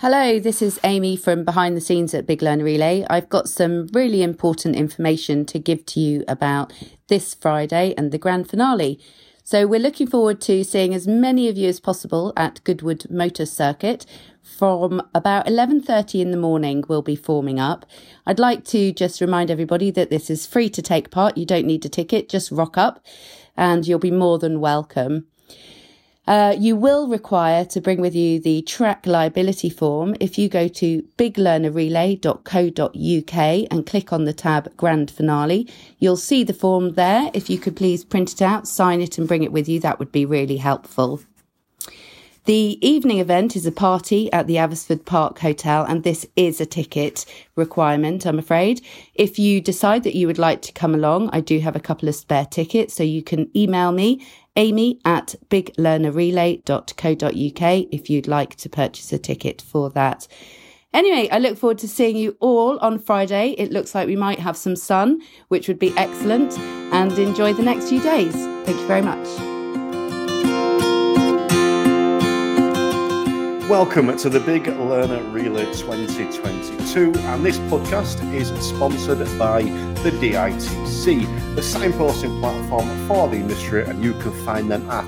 Hello, this is Amy from behind the scenes at Big Learner Relay. I've got some really important information to give to you about this Friday and the grand finale. So we're looking forward to seeing as many of you as possible at Goodwood Motor Circuit. From about 11:30 in the morning we'll be forming up. I'd like to just remind everybody that this is free to take part. You don't need a ticket, just rock up and you'll be more than welcome. Uh, you will require to bring with you the track liability form if you go to biglearnerrelay.co.uk and click on the tab Grand Finale. You'll see the form there. If you could please print it out, sign it, and bring it with you, that would be really helpful. The evening event is a party at the Avisford Park Hotel, and this is a ticket requirement, I'm afraid. If you decide that you would like to come along, I do have a couple of spare tickets, so you can email me amy at biglearnerrelay.co.uk if you'd like to purchase a ticket for that. Anyway, I look forward to seeing you all on Friday. It looks like we might have some sun, which would be excellent, and enjoy the next few days. Thank you very much. Welcome to the Big Learner Relay 2022, and this podcast is sponsored by the DITC, the signposting platform for the industry, and you can find them at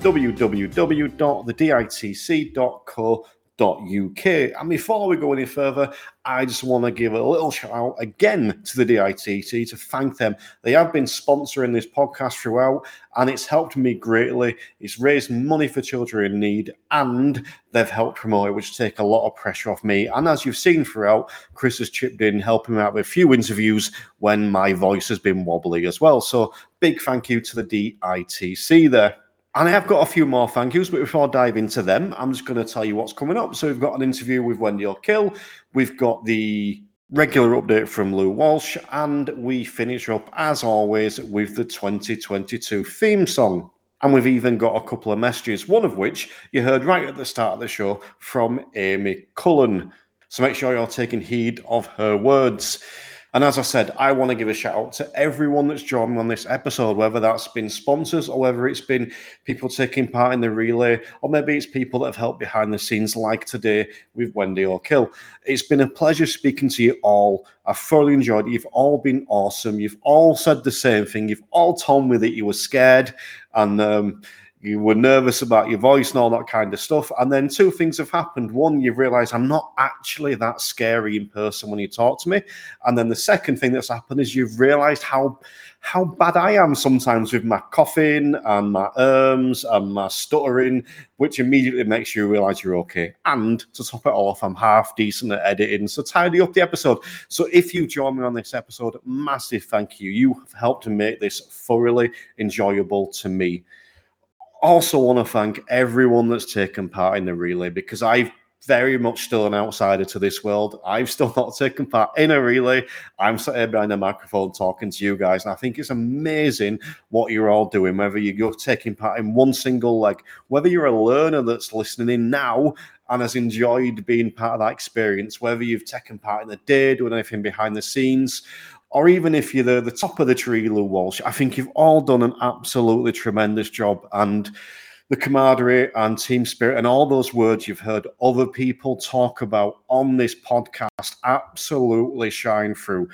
www.theditc.co uk. And before we go any further, I just want to give a little shout out again to the DITC to thank them. They have been sponsoring this podcast throughout, and it's helped me greatly. It's raised money for children in need, and they've helped promote it, which take a lot of pressure off me. And as you've seen throughout, Chris has chipped in, helping me out with a few interviews when my voice has been wobbly as well. So big thank you to the DITC there. And I have got a few more thank yous, but before I dive into them, I'm just going to tell you what's coming up. So we've got an interview with Wendy O'Kill, we've got the regular update from Lou Walsh, and we finish up, as always, with the 2022 theme song. And we've even got a couple of messages, one of which you heard right at the start of the show from Amy Cullen. So make sure you're taking heed of her words. And as I said, I want to give a shout out to everyone that's joined on this episode, whether that's been sponsors or whether it's been people taking part in the relay, or maybe it's people that have helped behind the scenes, like today with Wendy O'Kill. It's been a pleasure speaking to you all. I thoroughly enjoyed it. You've all been awesome. You've all said the same thing. You've all told me that you were scared and um, you were nervous about your voice and all that kind of stuff. And then two things have happened. One, you realize I'm not actually that scary in person when you talk to me. And then the second thing that's happened is you've realized how how bad I am sometimes with my coughing and my erms and my stuttering, which immediately makes you realize you're okay. And to top it off, I'm half decent at editing, so tidy up the episode. So if you join me on this episode, massive thank you. You have helped to make this thoroughly enjoyable to me also want to thank everyone that's taken part in the relay because I've very much still an outsider to this world. I've still not taken part in a relay. I'm sat here behind a microphone talking to you guys, and I think it's amazing what you're all doing. Whether you're taking part in one single leg, whether you're a learner that's listening in now and has enjoyed being part of that experience, whether you've taken part in the day, doing anything behind the scenes, or even if you're the, the top of the tree, Lou Walsh, I think you've all done an absolutely tremendous job. And the camaraderie and team spirit and all those words you've heard other people talk about on this podcast absolutely shine through.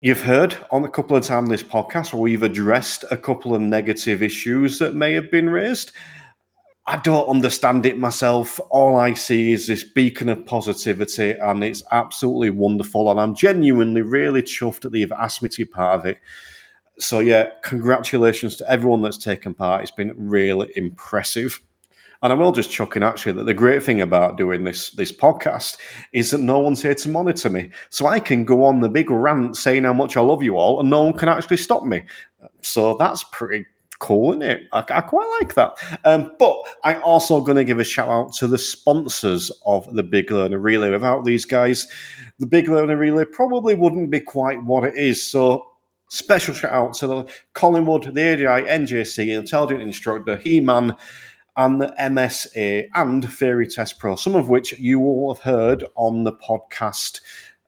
You've heard on a couple of times this podcast where we've addressed a couple of negative issues that may have been raised. I don't understand it myself. All I see is this beacon of positivity, and it's absolutely wonderful. And I'm genuinely really chuffed that they've asked me to be part of it. So, yeah, congratulations to everyone that's taken part. It's been really impressive. And I will just chuck in actually that the great thing about doing this this podcast is that no one's here to monitor me. So I can go on the big rant saying how much I love you all, and no one can actually stop me. So that's pretty cool, isn't it? I, I quite like that. Um, but I'm also going to give a shout out to the sponsors of the Big Learner Relay. Without these guys, the Big Learner Relay probably wouldn't be quite what it is. So special shout out to the Collingwood, the ADI, NJC, Intelligent Instructor, He-Man, and the MSA and Theory Test Pro, some of which you all have heard on the podcast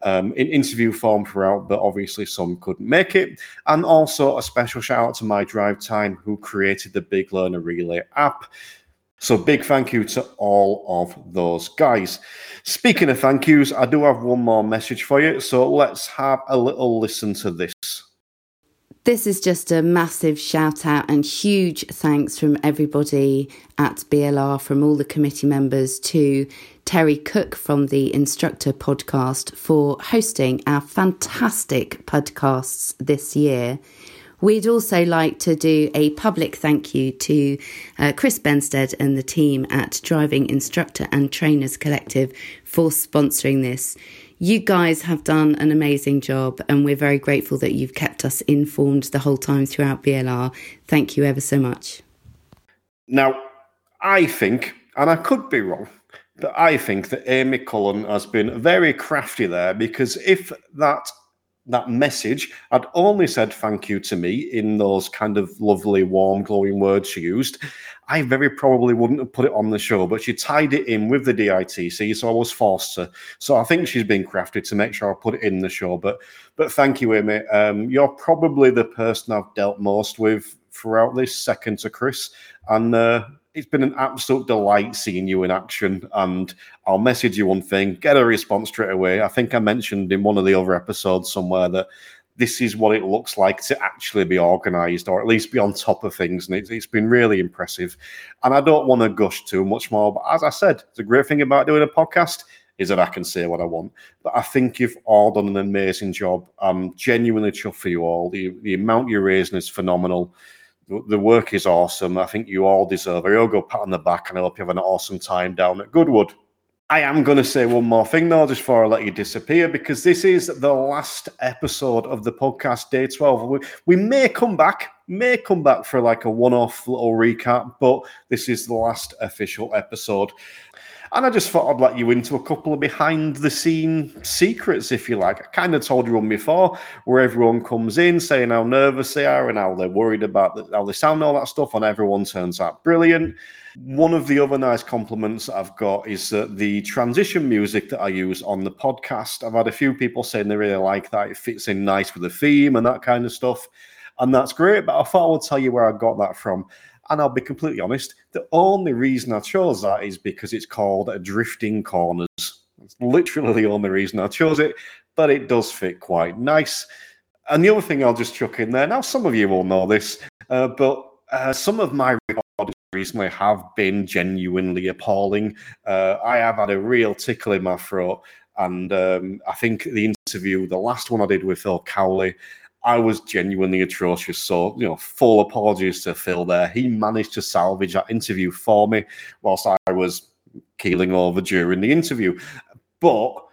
um, in interview form throughout, but obviously some couldn't make it. And also a special shout out to my drive time who created the Big Learner Relay app. So big thank you to all of those guys. Speaking of thank yous, I do have one more message for you. So let's have a little listen to this. This is just a massive shout out and huge thanks from everybody at BLR, from all the committee members to Terry Cook from the Instructor podcast for hosting our fantastic podcasts this year. We'd also like to do a public thank you to uh, Chris Benstead and the team at Driving Instructor and Trainers Collective for sponsoring this. You guys have done an amazing job, and we're very grateful that you've kept us informed the whole time throughout BLR. Thank you ever so much. Now, I think, and I could be wrong, but I think that Amy Cullen has been very crafty there because if that that message had only said thank you to me in those kind of lovely, warm, glowing words she used, I very probably wouldn't have put it on the show. But she tied it in with the DITC, so I was forced to. So I think she's been crafted to make sure I put it in the show. But but thank you, Amy. Um, you're probably the person I've dealt most with throughout this, second to Chris, and. Uh, it's been an absolute delight seeing you in action. And I'll message you one thing, get a response straight away. I think I mentioned in one of the other episodes somewhere that this is what it looks like to actually be organized or at least be on top of things. And it's, it's been really impressive. And I don't want to gush too much more, but as I said, the great thing about doing a podcast is that I can say what I want. But I think you've all done an amazing job. I'm genuinely chuffed for you all. The, the amount you're raising is phenomenal the work is awesome. I think you all deserve it. real good pat on the back, and I hope you have an awesome time down at Goodwood. I am going to say one more thing though, just before I let you disappear, because this is the last episode of the podcast, day 12. We, we may come back, may come back for like a one off little recap, but this is the last official episode. And I just thought I'd let you into a couple of behind the scene secrets, if you like. I kind of told you one before, where everyone comes in saying how nervous they are and how they're worried about the, how they sound, all that stuff, and everyone turns out brilliant. One of the other nice compliments I've got is that the transition music that I use on the podcast, I've had a few people saying they really like that. It fits in nice with the theme and that kind of stuff. And that's great. But I thought I would tell you where I got that from. And I'll be completely honest, the only reason I chose that is because it's called drifting corners. It's literally the only reason I chose it, but it does fit quite nice. And the other thing I'll just chuck in there now, some of you will know this, uh, but uh, some of my recordings recently have been genuinely appalling. Uh, I have had a real tickle in my throat. And um, I think the interview, the last one I did with Phil Cowley, I was genuinely atrocious. So, you know, full apologies to Phil there. He managed to salvage that interview for me whilst I was keeling over during the interview. But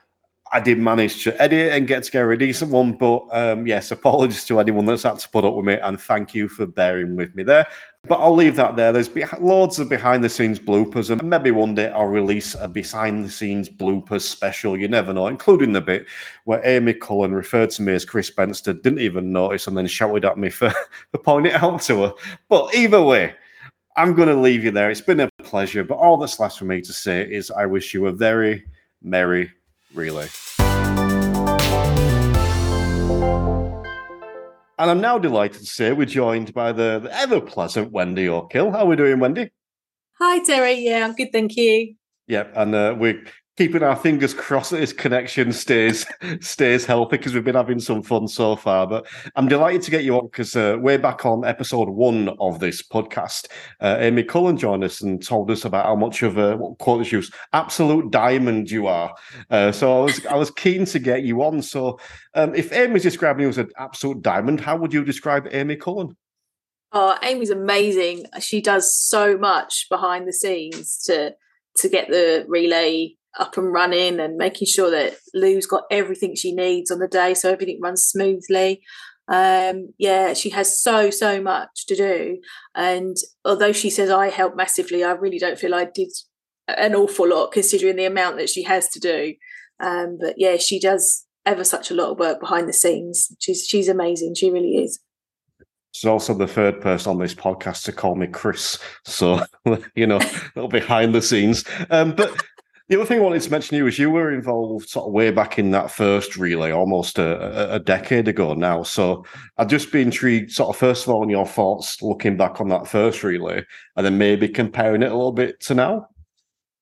I did manage to edit and get together a decent one. But um, yes, apologies to anyone that's had to put up with me. And thank you for bearing with me there. But I'll leave that there. There's be- loads of behind the scenes bloopers, and maybe one day I'll release a behind the scenes bloopers special. You never know, including the bit where Amy Cullen referred to me as Chris Benstead, didn't even notice, and then shouted at me for, for pointing it out to her. But either way, I'm going to leave you there. It's been a pleasure. But all that's left for me to say is I wish you a very merry relay. And I'm now delighted to say we're joined by the, the ever pleasant Wendy O'Kill. How are we doing, Wendy? Hi, Terry. Yeah, I'm good, thank you. Yep, and uh, we're keeping our fingers crossed that this connection stays stays healthy because we've been having some fun so far. But I'm delighted to get you on because uh, we're back on episode one of this podcast. Uh, Amy Cullen joined us and told us about how much of a what quote use absolute diamond you are. Uh, so I was I was keen to get you on. So um, if Amy's describing you as an absolute diamond, how would you describe Amy Cullen? Oh, Amy's amazing. She does so much behind the scenes to to get the relay up and running and making sure that Lou's got everything she needs on the day so everything runs smoothly. Um, yeah, she has so, so much to do. And although she says I help massively, I really don't feel I did an awful lot considering the amount that she has to do. Um, but yeah, she does ever such a lot of work behind the scenes. She's she's amazing. She really is. She's also the third person on this podcast to call me Chris. So, you know, little behind the scenes. Um, but The other thing I wanted to mention to you is you were involved sort of way back in that first relay, almost a, a, decade ago now. So I'd just be intrigued, sort of, first of all, on your thoughts looking back on that first relay, and then maybe comparing it a little bit to now.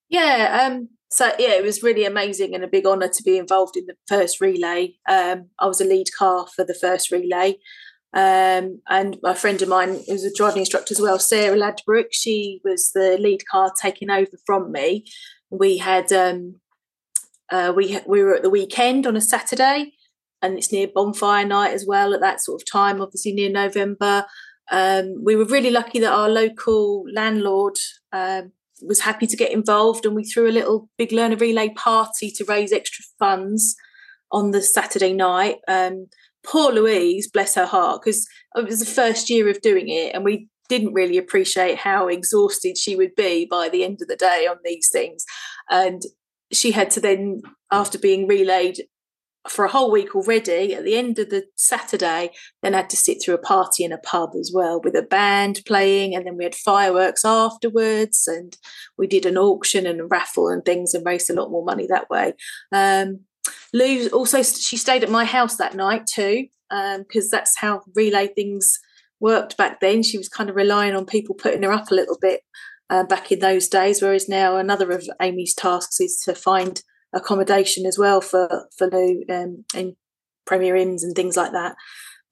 Yeah. Um, so yeah, it was really amazing and a big honour to be involved in the first relay. Um, I was a lead car for the first relay. Um, and a friend of mine who's a driving instructor as well, Sarah Ladbrook, she was the lead car taking over from me. We had um, uh, we we were at the weekend on a Saturday, and it's near bonfire night as well at that sort of time, obviously near November. Um, we were really lucky that our local landlord um, was happy to get involved, and we threw a little big learner relay party to raise extra funds on the Saturday night. Um, poor Louise, bless her heart, because it was the first year of doing it, and we didn't really appreciate how exhausted she would be by the end of the day on these things. And she had to then, after being relayed for a whole week already, at the end of the Saturday, then had to sit through a party in a pub as well with a band playing, and then we had fireworks afterwards, and we did an auction and a raffle and things, and raised a lot more money that way. Um, Lou also she stayed at my house that night too, because um, that's how relay things worked back then. She was kind of relying on people putting her up a little bit uh, back in those days, whereas now another of Amy's tasks is to find accommodation as well for for Lou um, in Premier Inns and things like that.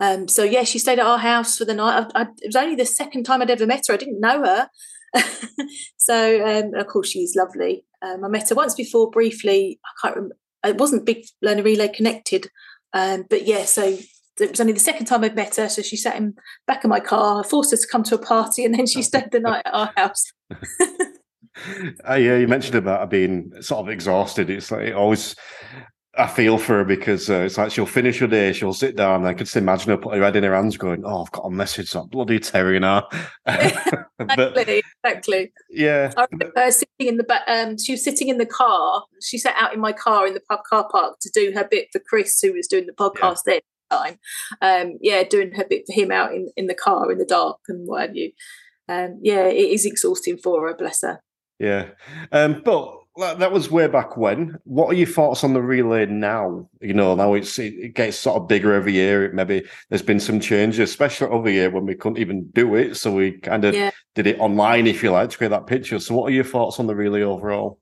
Um, so yeah, she stayed at our house for the night. I, I, it was only the second time I'd ever met her. I didn't know her, so um, of course she's lovely. Um, I met her once before briefly. I can't remember it wasn't big learner relay connected um, but yeah so it was only the second time I'd met her. So she sat in back of my car, I forced her to come to a party, and then she stayed the night at our house. uh, yeah, you mentioned about being sort of exhausted. It's like it always I feel for her because uh, it's like she'll finish her day, she'll sit down, and I can just imagine her putting her head in her hands, going, "Oh, I've got a message, that bloody Terry now." exactly, exactly. Yeah, I remember her sitting in the back. Um, she was sitting in the car. She sat out in my car in the pub car park to do her bit for Chris, who was doing the podcast yeah. Time. Um, yeah, doing her bit for him out in, in the car in the dark and what have you. Um, yeah, it is exhausting for her, bless her. Yeah, um, but that was way back when. What are your thoughts on the relay now? You know, now it's it gets sort of bigger every year. It maybe there's been some changes, especially over year when we couldn't even do it, so we kind of yeah. did it online, if you like, to create that picture. So, what are your thoughts on the relay overall?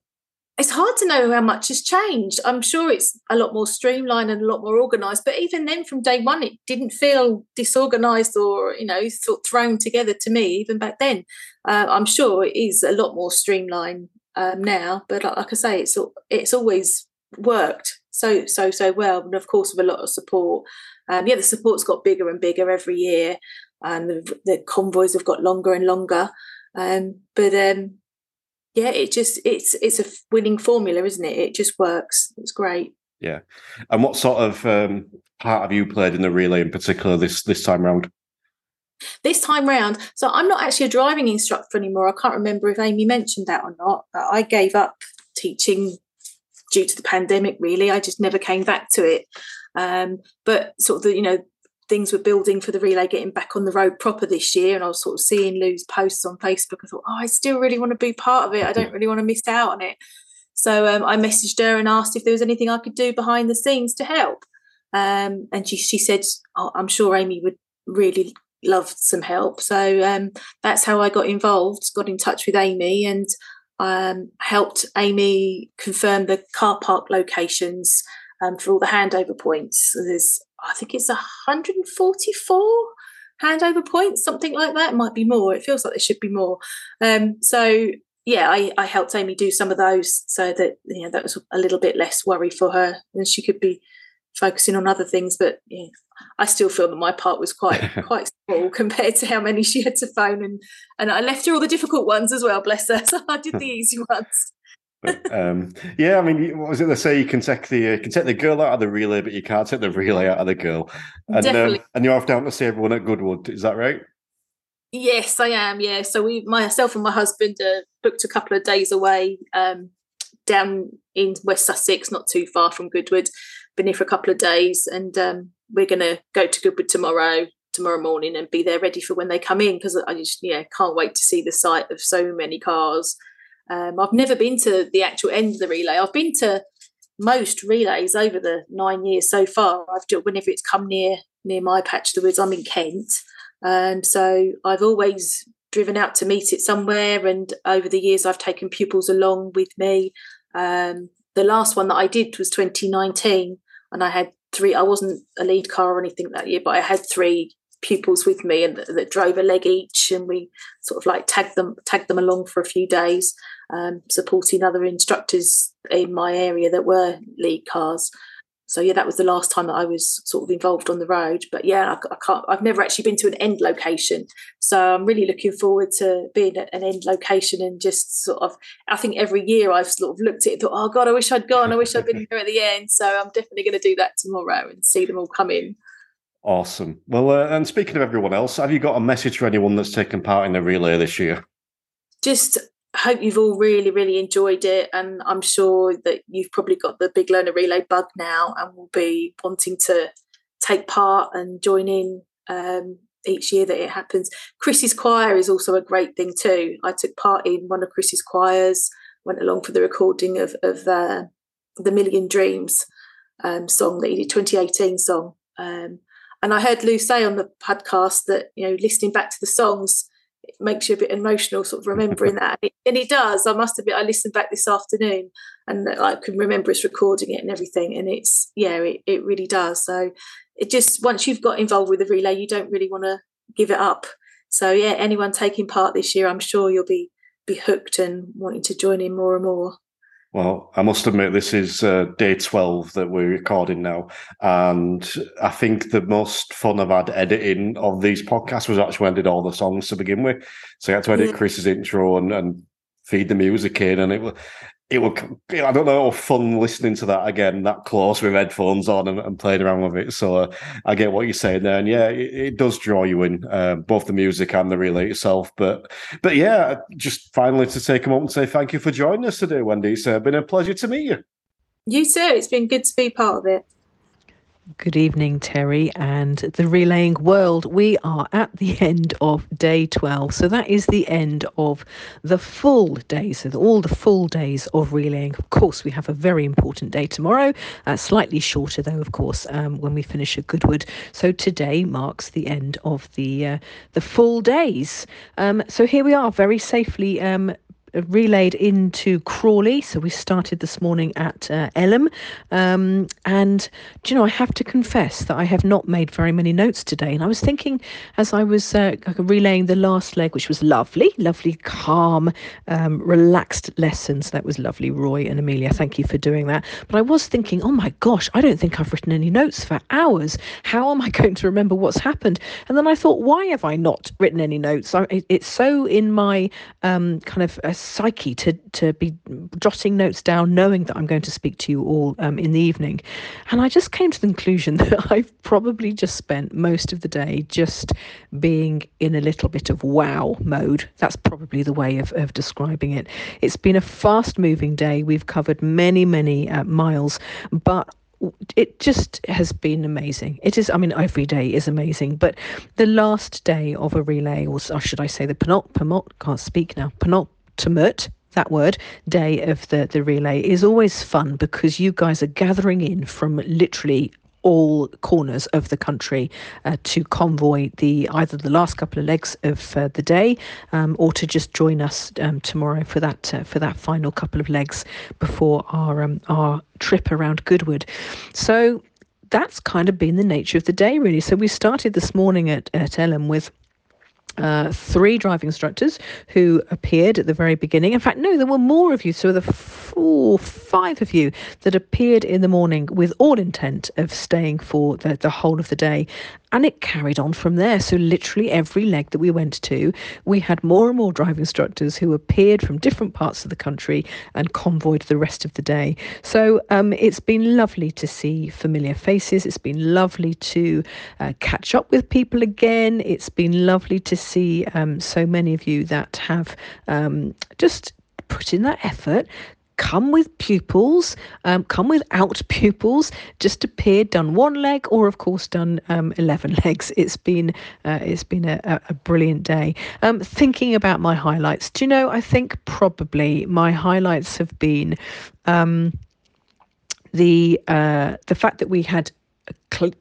It's hard to know how much has changed. I'm sure it's a lot more streamlined and a lot more organised, but even then, from day one, it didn't feel disorganised or you know sort thrown together to me. Even back then, uh, I'm sure it is a lot more streamlined um, now. But like, like I say, it's it's always worked so so so well, and of course with a lot of support. Um, yeah, the support's got bigger and bigger every year, and the, the convoys have got longer and longer. Um, but um, yeah, it just it's it's a winning formula, isn't it? It just works. It's great. Yeah, and what sort of um, part have you played in the relay in particular this this time round? This time round, so I'm not actually a driving instructor anymore. I can't remember if Amy mentioned that or not. I gave up teaching due to the pandemic. Really, I just never came back to it. Um, but sort of the you know things were building for the relay getting back on the road proper this year, and I was sort of seeing Lou's posts on Facebook. I thought, oh, I still really want to be part of it. I don't really want to miss out on it. So um, I messaged her and asked if there was anything I could do behind the scenes to help. Um, and she she said, oh, I'm sure Amy would really loved some help. So um, that's how I got involved, got in touch with Amy and um, helped Amy confirm the car park locations um, for all the handover points. So there's, I think it's 144 handover points, something like that. It might be more. It feels like there should be more. Um, so yeah, I, I helped Amy do some of those so that you know that was a little bit less worry for her, and she could be focusing on other things. But yeah, I still feel that my part was quite quite small compared to how many she had to phone, and and I left her all the difficult ones as well. Bless her. So I did the easy ones. But, um, yeah, I mean, what was it they say? You can take the you can take the girl out of the relay, but you can't take the relay out of the girl. And, um. Um, and you're off down to see everyone at Goodwood. Is that right? Yes, I am. Yeah. So we, myself and my husband, uh, booked a couple of days away um, down in West Sussex, not too far from Goodwood. Been here for a couple of days, and um, we're going to go to Goodwood tomorrow tomorrow morning and be there ready for when they come in because I just yeah can't wait to see the sight of so many cars Um, I've never been to the actual end of the relay. I've been to most relays over the nine years so far. I've just, whenever it's come near near my patch of the woods, I'm in Kent, and so I've always driven out to meet it somewhere. And over the years, I've taken pupils along with me. Um, the last one that I did was 2019, and I had three. I wasn't a lead car or anything that year, but I had three pupils with me and that, that drove a leg each, and we sort of like tagged them tagged them along for a few days, um, supporting other instructors in my area that were lead cars so yeah, that was the last time that I was sort of involved on the road. But yeah, I, I, can't. I've never actually been to an end location, so I'm really looking forward to being at an end location and just sort of. I think every year I've sort of looked at it, thought, oh god, I wish I'd gone. I wish I'd been here at the end. So I'm definitely going to do that tomorrow and see them all come in. Awesome. Well, uh, and speaking of everyone else, have you got a message for anyone that's taken part in the relay this year? Just hope you've all really, really enjoyed it. And I'm sure that you've probably got the Big Learner Relay bug now and will be wanting to take part and join in um, each year that it happens. Chris's choir is also a great thing too. I took part in one of Chris's choirs, went along for the recording of, of uh, the Million Dreams um, song that he did, 2018 song. Um, and I heard Lou say on the podcast that, you know, listening back to the songs, it makes you a bit emotional, sort of remembering that. And it does. I must admit, I listened back this afternoon and I can remember us recording it and everything. And it's, yeah, it, it really does. So it just, once you've got involved with the relay, you don't really want to give it up. So yeah, anyone taking part this year, I'm sure you'll be be hooked and wanting to join in more and more. Well, I must admit, this is uh, day 12 that we're recording now. And I think the most fun I've had editing of these podcasts was actually when I did all the songs to begin with. So I had to edit yeah. Chris's intro and, and feed the music in. And it was, it would I don't know fun listening to that again that close with headphones on and, and playing around with it. So uh, I get what you're saying there, and yeah, it, it does draw you in uh, both the music and the relay itself. But but yeah, just finally to take a moment and say thank you for joining us today, Wendy. It's uh, been a pleasure to meet you. You too. It's been good to be part of it. Good evening, Terry, and the relaying world. We are at the end of day 12. So that is the end of the full days, so all the full days of relaying. Of course, we have a very important day tomorrow, uh, slightly shorter, though, of course, um, when we finish at Goodwood. So today marks the end of the uh, the full days. Um, so here we are, very safely um, relayed into Crawley. So we started this morning at uh, Eltham. Um, and, do you know, I have to confess that I have not made very many notes today. And I was thinking as I was uh, relaying the last leg, which was lovely, lovely, calm, um, relaxed lessons. That was lovely, Roy and Amelia. Thank you for doing that. But I was thinking, oh my gosh, I don't think I've written any notes for hours. How am I going to remember what's happened? And then I thought, why have I not written any notes? I, it, it's so in my um, kind of uh, psyche to to be jotting notes down, knowing that I'm going to speak to you all um, in the evening. And I just came to the conclusion that I've probably just spent most of the day just being in a little bit of wow mode. That's probably the way of, of describing it. It's been a fast moving day. We've covered many, many uh, miles, but it just has been amazing. It is, I mean, every day is amazing, but the last day of a relay, or, should I say the penult, can't speak now, penult, ultimate that word day of the the relay is always fun because you guys are gathering in from literally all corners of the country uh, to convoy the either the last couple of legs of uh, the day um, or to just join us um, tomorrow for that uh, for that final couple of legs before our um, our trip around Goodwood. So that's kind of been the nature of the day really. So we started this morning at at Eltham with uh, three driving instructors who appeared at the very beginning. In fact, no, there were more of you. So the four, five of you that appeared in the morning with all intent of staying for the, the whole of the day. And it carried on from there. So, literally, every leg that we went to, we had more and more driving instructors who appeared from different parts of the country and convoyed the rest of the day. So, um, it's been lovely to see familiar faces. It's been lovely to uh, catch up with people again. It's been lovely to see um, so many of you that have um, just put in that effort come with pupils, um, come without pupils, just appeared, done one leg, or of course done um, eleven legs. It's been uh, it's been a, a brilliant day. Um, thinking about my highlights, do you know? I think probably my highlights have been um, the uh, the fact that we had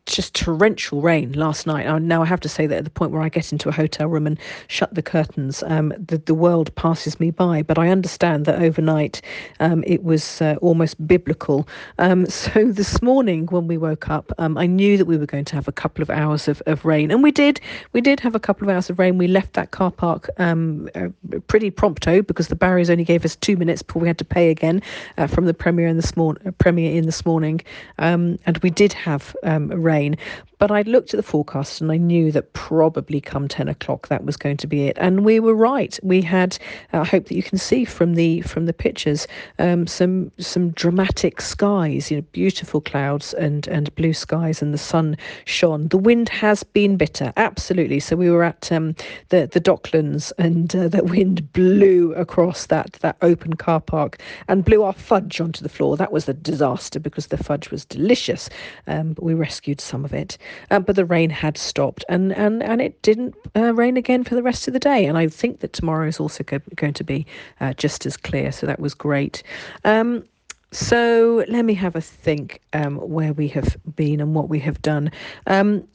just torrential rain last night. Now I have to say that at the point where I get into a hotel room and shut the curtains, um, the the world passes me by. But I understand that overnight um, it was uh, almost biblical. Um, so this morning when we woke up, um, I knew that we were going to have a couple of hours of, of rain, and we did. We did have a couple of hours of rain. We left that car park um, uh, pretty prompto because the barriers only gave us two minutes before we had to pay again uh, from the Premier Inn this morning. Premier Inn this morning, um, and we did have Um, rain. But I looked at the forecast and I knew that probably come 10 o'clock that was going to be it. And we were right. We had, I hope that you can see from the from the pictures, um, some some dramatic skies, you know, beautiful clouds and, and blue skies and the sun shone. The wind has been bitter, absolutely. So we were at um, the, the Docklands and uh, the wind blew across that, that open car park and blew our fudge onto the floor. That was a disaster because the fudge was delicious, um, but we rescued some of it. Um, but the rain had stopped, and and and it didn't uh, rain again for the rest of the day. And I think that tomorrow is also go- going to be uh, just as clear. So that was great. Um, so let me have a think um, where we have been and what we have done. Um,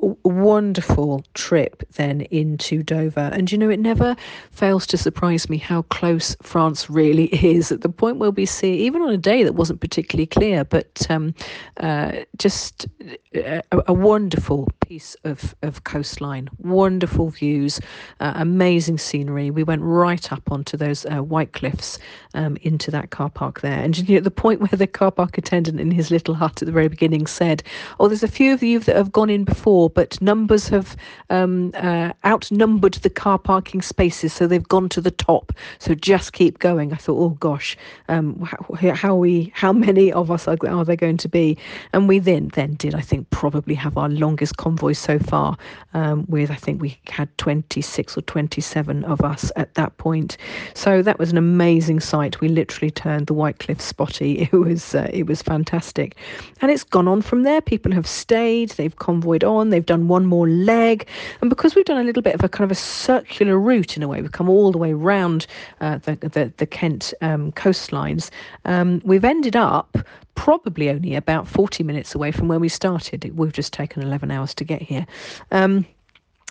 wonderful trip then into Dover. And you know, it never fails to surprise me how close France really is at the point where we see, even on a day that wasn't particularly clear, but um, uh, just a, a, wonderful piece of, of coastline, wonderful views, uh, amazing scenery. We went right up onto those uh, white cliffs um, into that car park there. And you know, at the point where the car park attendant in his little hut at the very beginning said, Oh, there's a few of you that have gone in before but numbers have um, uh, outnumbered the car parking spaces, so they've gone to the top. So just keep going. I thought, oh gosh, um, how, how we, how many of us are, are there going to be? And we then then did, I think, probably have our longest convoy so far. Um, with I think we had 26 or 27 of us at that point. So that was an amazing sight. We literally turned the White Cliff spotty. It was uh, it was fantastic, and it's gone on from there. People have stayed. They've convoyed on. They They've done one more leg. And because we've done a little bit of a kind of a circular route in a way, we've come all the way round uh, the, the, the, Kent um, coastlines, um, we've ended up probably only about 40 minutes away from where we started. It we've just taken 11 hours to get here. Um,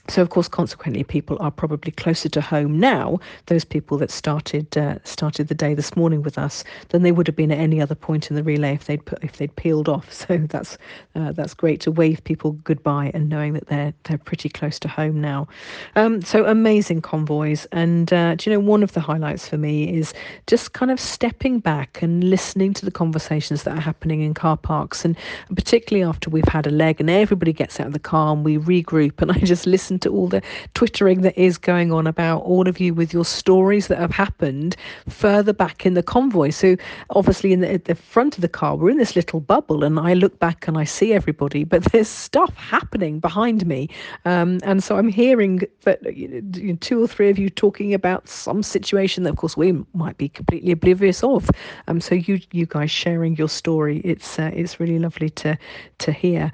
so, of course, consequently, people are probably closer to home now. Those people that started uh, started the day this morning with us than they would have been at any other point in the relay if they'd put, if they'd peeled off. So that's uh, that's great to wave people goodbye and knowing that they're they're pretty close to home now. Um, so amazing convoys, and uh, do you know one of the highlights for me is just kind of stepping back and listening to the conversations that are happening in car parks, and particularly after we've had a leg and everybody gets out of the car and we regroup, and I just listen listen to all the twittering that is going on about all of you with your stories that have happened further back in the convoy. So obviously in the, at the front of the car, we're in this little bubble, and I look back and I see everybody, but there's stuff happening behind me, um, and so I'm hearing that you know, two or three of you talking about some situation that, of course, we might be completely oblivious of. Um, so you you guys sharing your story, it's uh, it's really lovely to to hear.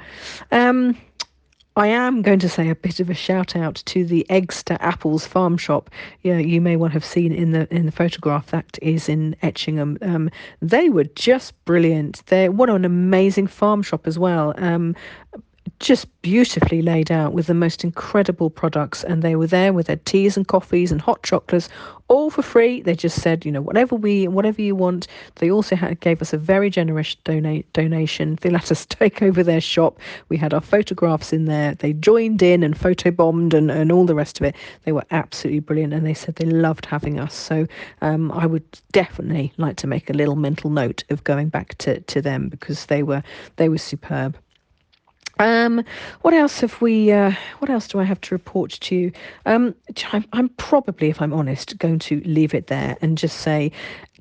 Um, I am going to say a bit of a shout out to the Eggster Apples farm shop. Yeah, you may well have seen in the in the photograph that is in Etchingham. Um, they were just brilliant. They what an amazing farm shop as well. Um, just beautifully laid out with the most incredible products and they were there with their teas and coffees and hot chocolates all for free. They just said you know whatever we whatever you want. They also had, gave us a very generous donate donation. They let us take over their shop. We had our photographs in there. They joined in and photobombed and, and all the rest of it. They were absolutely brilliant and they said they loved having us. So um, i would definitely like to make a little mental note of going back to, to them because they were they were superb um, what else have we? Uh, what else do I have to report to you? Um, I'm, I'm probably, if I'm honest, going to leave it there and just say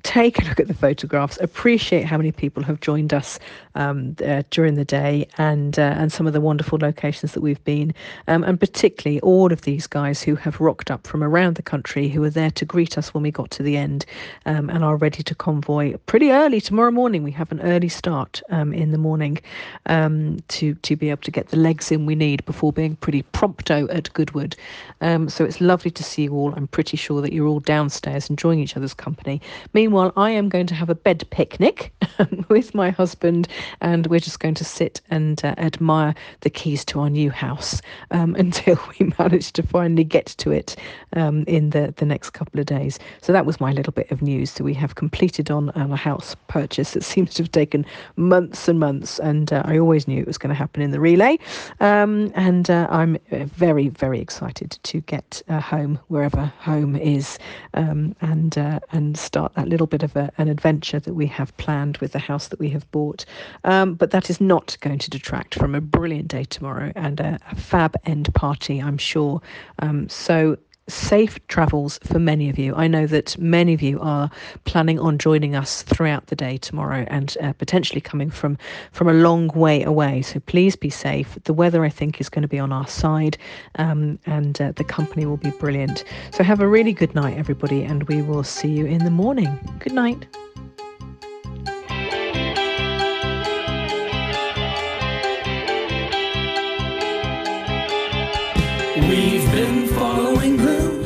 take a look at the photographs, appreciate how many people have joined us um, uh, during the day, and uh, and some of the wonderful locations that we've been, um, and particularly all of these guys who have rocked up from around the country, who were there to greet us when we got to the end, um, and are ready to convoy pretty early tomorrow morning. We have an early start um, in the morning um, to to be able to get the legs in we need before being pretty prompto at Goodwood. Um, so it's lovely to see you all. I'm pretty sure that you're all downstairs enjoying each other's company. Meanwhile, I am going to have a bed picnic with my husband, and we're just going to sit and uh, admire the keys to our new house um, until we manage to finally get to it um, in the, the next couple of days. So that was my little bit of news. So we have completed on a house purchase that seems to have taken months and months, and uh, I always knew it was going to happen in the relay. Um, and uh, I'm uh, very, very excited to get uh, home wherever home is, um, and uh, and start that little bit of a, an adventure that we have planned with the house that we have bought. Um, but that is not going to detract from a brilliant day tomorrow and a, a fab end party, I'm sure. Um, so safe travels for many of you. I know that many of you are planning on joining us throughout the day tomorrow and uh, potentially coming from from a long way away. So please be safe. The weather, I think, is going to be on our side, um, and uh, the company will be brilliant. So have a really good night, everybody, and we will see you in the morning. Good night.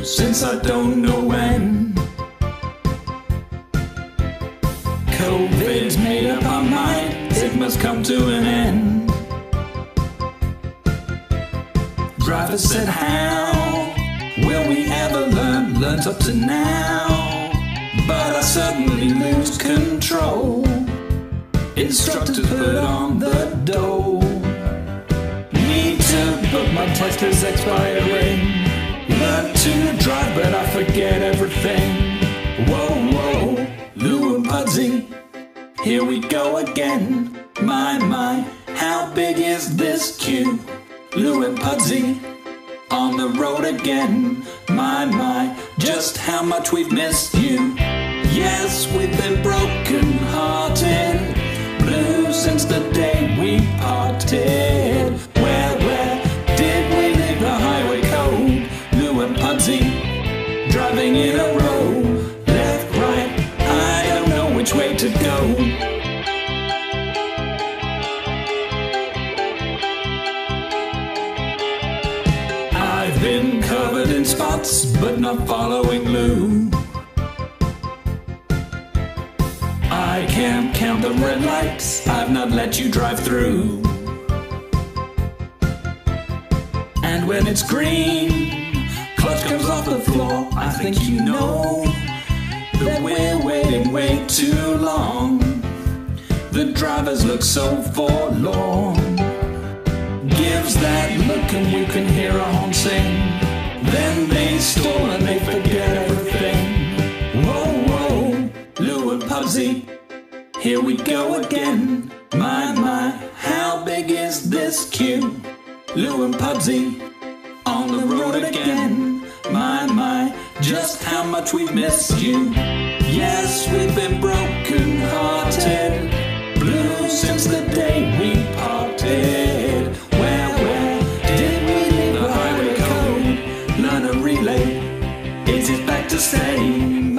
Since I don't know when. COVID's made up our mind, it must come to an end. Driver said, How will we ever learn? Learned up to now, but I suddenly lose control. Instructors put on the door but my test is expiring. Learn to drive, but I forget everything. Whoa, whoa, Lou and Pudsey, here we go again. My, my, how big is this queue? Lou and Pudsey, on the road again. My, my, just how much we've missed you. Yes, we've been broken hearted, blue since the day we parted. But not following Lou. I can't count the red lights, I've not let you drive through. And when it's green, clutch comes off the floor. I think you know that we're waiting way too long. The drivers look so forlorn. Gives that look and you can hear a horn sing. Then they stall and they forget everything. Whoa, whoa, Lou and Pudsey, here we go again. My, my, how big is this queue? Lou and Pudsey on the road again. My, my, just how much we've missed you. Yes, we've been broken hearted, blue since the day we parted. To?